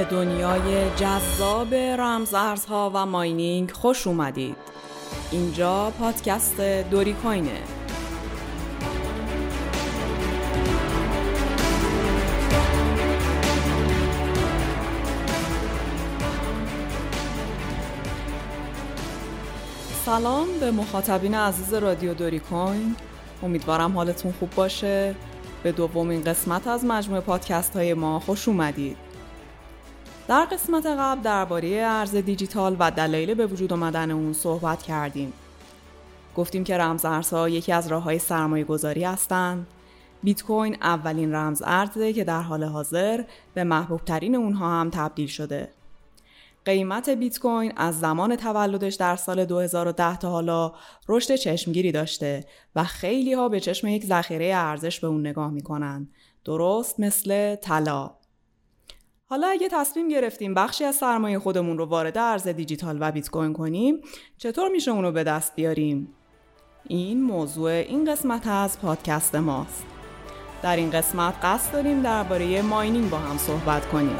به دنیای جذاب رمزارزها و ماینینگ خوش اومدید. اینجا پادکست دوری کوینه. سلام به مخاطبین عزیز رادیو دوری کوین. امیدوارم حالتون خوب باشه. به دومین قسمت از مجموعه پادکست های ما خوش اومدید. در قسمت قبل درباره ارز دیجیتال و دلایل به وجود آمدن اون صحبت کردیم. گفتیم که رمز ارزها یکی از راه های سرمایه گذاری هستند. بیت کوین اولین رمز ارزه که در حال حاضر به محبوب ترین اونها هم تبدیل شده. قیمت بیت کوین از زمان تولدش در سال 2010 تا حالا رشد چشمگیری داشته و خیلی ها به چشم یک ذخیره ارزش به اون نگاه می‌کنن. درست مثل طلا. حالا اگه تصمیم گرفتیم بخشی از سرمایه خودمون رو وارد ارز دیجیتال و بیت کوین کنیم چطور میشه اون رو به دست بیاریم؟ این موضوع این قسمت از پادکست ماست. در این قسمت قصد داریم درباره ماینینگ با هم صحبت کنیم.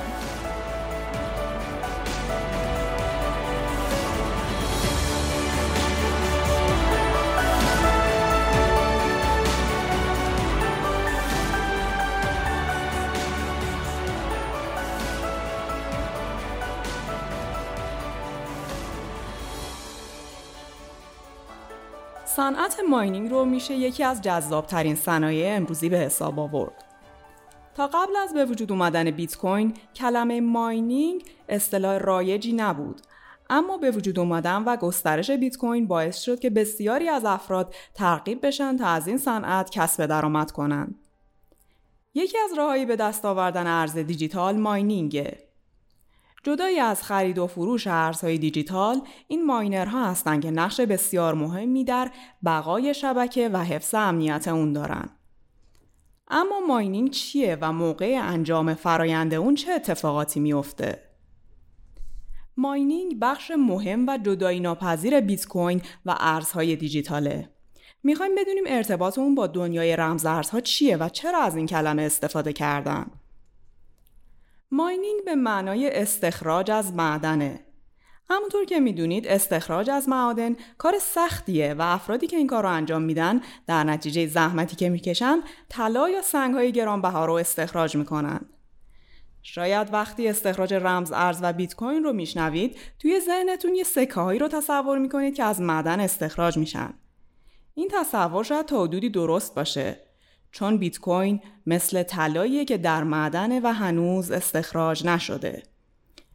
صنعت ماینینگ رو میشه یکی از جذابترین صنایع امروزی به حساب آورد. تا قبل از به وجود اومدن بیت کوین کلمه ماینینگ اصطلاح رایجی نبود اما به وجود اومدن و گسترش بیت کوین باعث شد که بسیاری از افراد ترغیب بشن تا از این صنعت کسب درآمد کنند. یکی از راههایی به دست آوردن ارز دیجیتال ماینینگه جدای از خرید و فروش ارزهای دیجیتال این ماینرها هستند که نقش بسیار مهمی در بقای شبکه و حفظ امنیت اون دارن. اما ماینینگ چیه و موقع انجام فرایند اون چه اتفاقاتی میافته؟ ماینینگ بخش مهم و جدایی ناپذیر بیت کوین و ارزهای دیجیتاله. می‌خوایم بدونیم ارتباط اون با دنیای رمز ارزها چیه و چرا از این کلمه استفاده کردن؟ ماینینگ به معنای استخراج از معدنه. همونطور که می‌دونید استخراج از معادن کار سختیه و افرادی که این کار رو انجام میدن در نتیجه زحمتی که می‌کشن طلا یا سنگهای گرانبها رو استخراج می‌کنن. شاید وقتی استخراج رمز ارز و بیت کوین رو میشنوید توی ذهنتون یه سکه هایی رو تصور می‌کنید که از معدن استخراج میشن. این تصور شاید تا حدودی درست باشه چون بیت کوین مثل طلاییه که در معدنه و هنوز استخراج نشده.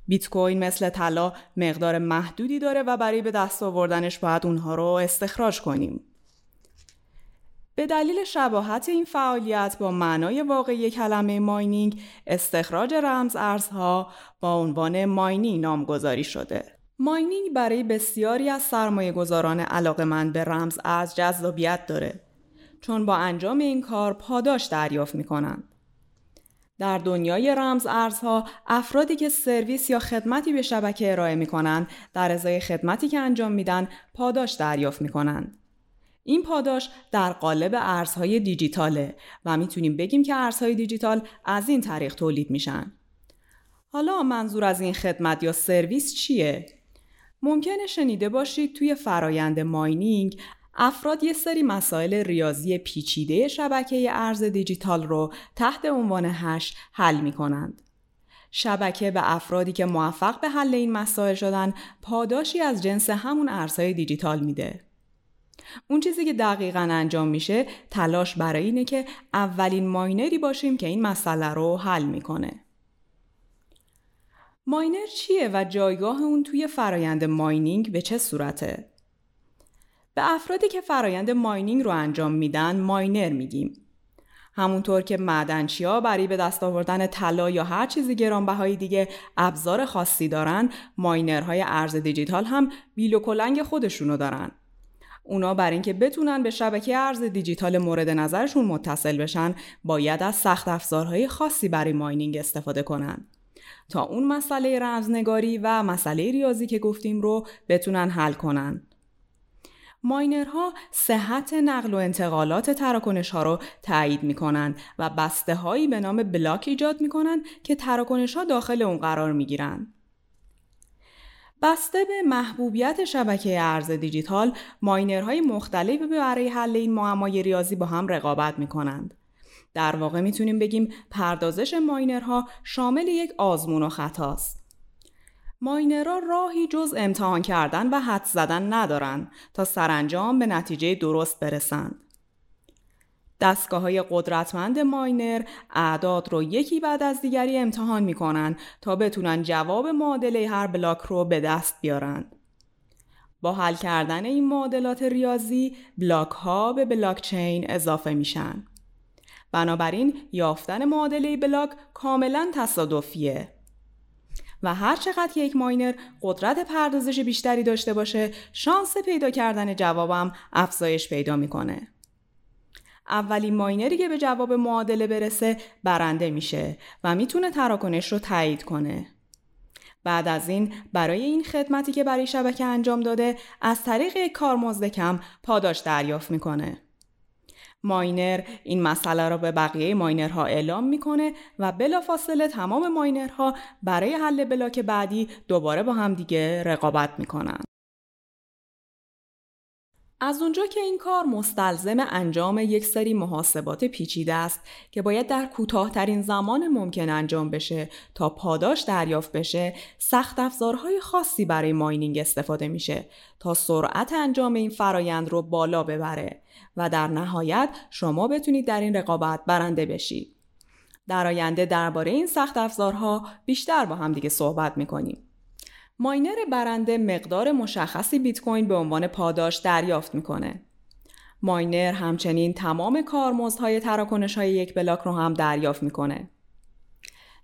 بیت کوین مثل طلا مقدار محدودی داره و برای به دست آوردنش باید اونها رو استخراج کنیم. به دلیل شباهت این فعالیت با معنای واقعی کلمه ماینینگ استخراج رمز ارزها با عنوان ماینینگ نامگذاری شده. ماینینگ برای بسیاری از سرمایه گذاران علاقه من به رمز ارز جذابیت داره چون با انجام این کار پاداش دریافت می کنند. در دنیای رمز ارزها افرادی که سرویس یا خدمتی به شبکه ارائه می کنند در ازای خدمتی که انجام میدن پاداش دریافت می کنند. این پاداش در قالب ارزهای دیجیتاله و می‌تونیم بگیم که ارزهای دیجیتال از این طریق تولید میشن. حالا منظور از این خدمت یا سرویس چیه؟ ممکنه شنیده باشید توی فرایند ماینینگ افراد یه سری مسائل ریاضی پیچیده شبکه ارز دیجیتال رو تحت عنوان hash حل می کنند. شبکه به افرادی که موفق به حل این مسائل شدن پاداشی از جنس همون ارزهای دیجیتال میده. اون چیزی که دقیقا انجام میشه تلاش برای اینه که اولین ماینری باشیم که این مسئله رو حل می‌کنه. ماینر چیه و جایگاه اون توی فرایند mining به چه صورته؟ به افرادی که فرایند ماینینگ رو انجام میدن ماینر میگیم. همونطور که ها برای به دست آوردن طلا یا هر چیزی گرانبهایی دیگه ابزار خاصی دارن ماینرهای ارز دیجیتال هم بیل و کلنگ خودشونو دارن. اونا بر اینکه بتونن به شبکه ارز دیجیتال مورد نظرشون متصل بشن باید از سخت افزارهای خاصی برای ماینینگ استفاده کنن. تا اون مسئله رمزنگاری و مسئله ریاضی که گفتیم رو بتونن حل کنن. ماینرها صحت نقل و انتقالات تراکنش ها رو تایید می کنند و بسته هایی به نام بلاک ایجاد می کنند که تراکنش ها داخل اون قرار می گیرند. بسته به محبوبیت شبکه ارز دیجیتال ماینرهای مختلفی برای حل این معمای ریاضی با هم رقابت می کنند. در واقع می‌تونیم بگیم پردازش ماینرها شامل یک آزمون و خطاست. ماینرها راهی جز امتحان کردن و حد زدن ندارند تا سرانجام به نتیجه درست برسند. دستگاه های قدرتمند ماینر اعداد رو یکی بعد از دیگری امتحان می‌کنن تا بتونن جواب معادله هر بلاک رو به دست بیارن. با حل کردن این معادلات ریاضی بلاک ها به بلاک چین اضافه میشن. بنابراین یافتن معادله بلاک کاملا تصادفیه. و هر چقدر که یک ماینر قدرت پردازش بیشتری داشته باشه شانس پیدا کردن جوابم افزایش پیدا می‌کنه. اولین ماینری که به جواب معادله برسه برنده میشه و می‌تونه تراکنش رو تایید کنه. بعد از این برای این خدمتی که برای شبکه انجام داده از طریق کارمزد کم پاداش دریافت می‌کنه. ماینر این مسئله را به بقیه ماینرها اعلام می‌کنه و بلافاصله تمام ماینرها برای حل بلاک بعدی دوباره با هم دیگه رقابت می‌کنن. از اونجا که این کار مستلزم انجام یک سری محاسبات پیچیده است که باید در کوتاهترین زمان ممکن انجام بشه تا پاداش دریافت بشه سخت افزارهای خاصی برای ماینینگ استفاده میشه تا سرعت انجام این فرایند رو بالا ببره و در نهایت شما بتونید در این رقابت برنده بشید در آینده درباره این سخت افزارها بیشتر با هم دیگه صحبت می‌کنیم. ماینر برنده مقدار مشخصی بیت کوین به عنوان پاداش دریافت می‌کنه. ماینر همچنین تمام کارمزدهای تراکنش های یک بلاک رو هم دریافت می‌کنه.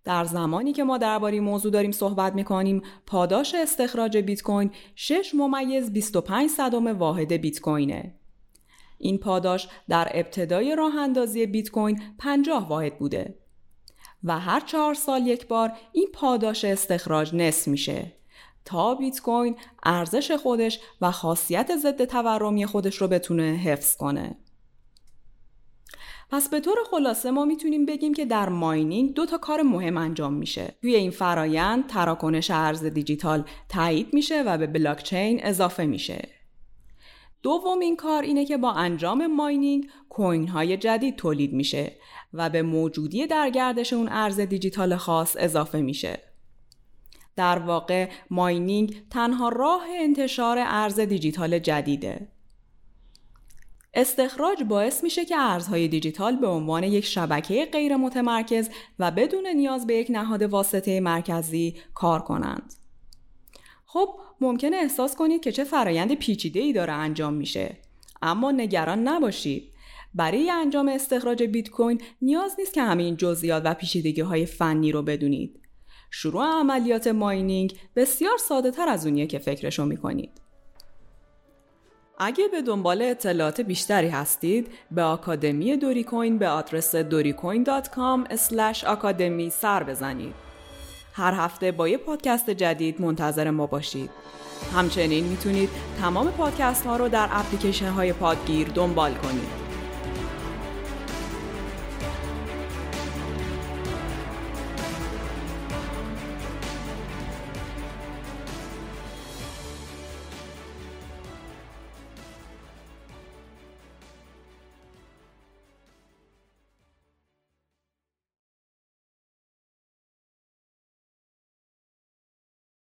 در زمانی که ما درباره موضوع داریم صحبت می‌کنیم پاداش استخراج بیت کوین 6 ممیز 25 صدم واحد بیت کوینه. این پاداش در ابتدای راه اندازی بیت کوین 50 واحد بوده و هر چهار سال یک بار این پاداش استخراج نصف میشه تا بیت کوین ارزش خودش و خاصیت ضد تورمی خودش رو بتونه حفظ کنه. پس به طور خلاصه ما می‌تونیم بگیم که در ماینینگ دو تا کار مهم انجام میشه. توی این فرایند تراکنش ارز دیجیتال تایید میشه و به بلاکچین اضافه میشه. دومین کار اینه که با انجام ماینینگ کوین های جدید تولید میشه و به موجودی در گردش اون ارز دیجیتال خاص اضافه میشه. در واقع ماینینگ تنها راه انتشار ارز دیجیتال جدیده. استخراج باعث میشه که ارزهای دیجیتال به عنوان یک شبکه غیر متمرکز و بدون نیاز به یک نهاد واسطه مرکزی کار کنند. خب ممکنه احساس کنید که چه فرایند پیچیده ای داره انجام میشه. اما نگران نباشید. برای انجام استخراج بیت کوین نیاز نیست که همین جزئیات و پیچیدگی های فنی رو بدونید. شروع عملیات ماینینگ بسیار ساده تر از اونیه که فکرشو می‌کنید. اگه به دنبال اطلاعات بیشتری هستید به آکادمی دوری کوین به آدرس دوریکوین.com آکادمی سر بزنید. هر هفته با یه پادکست جدید منتظر ما باشید. همچنین می‌تونید تمام پادکست ها رو در اپلیکیشن های پادگیر دنبال کنید.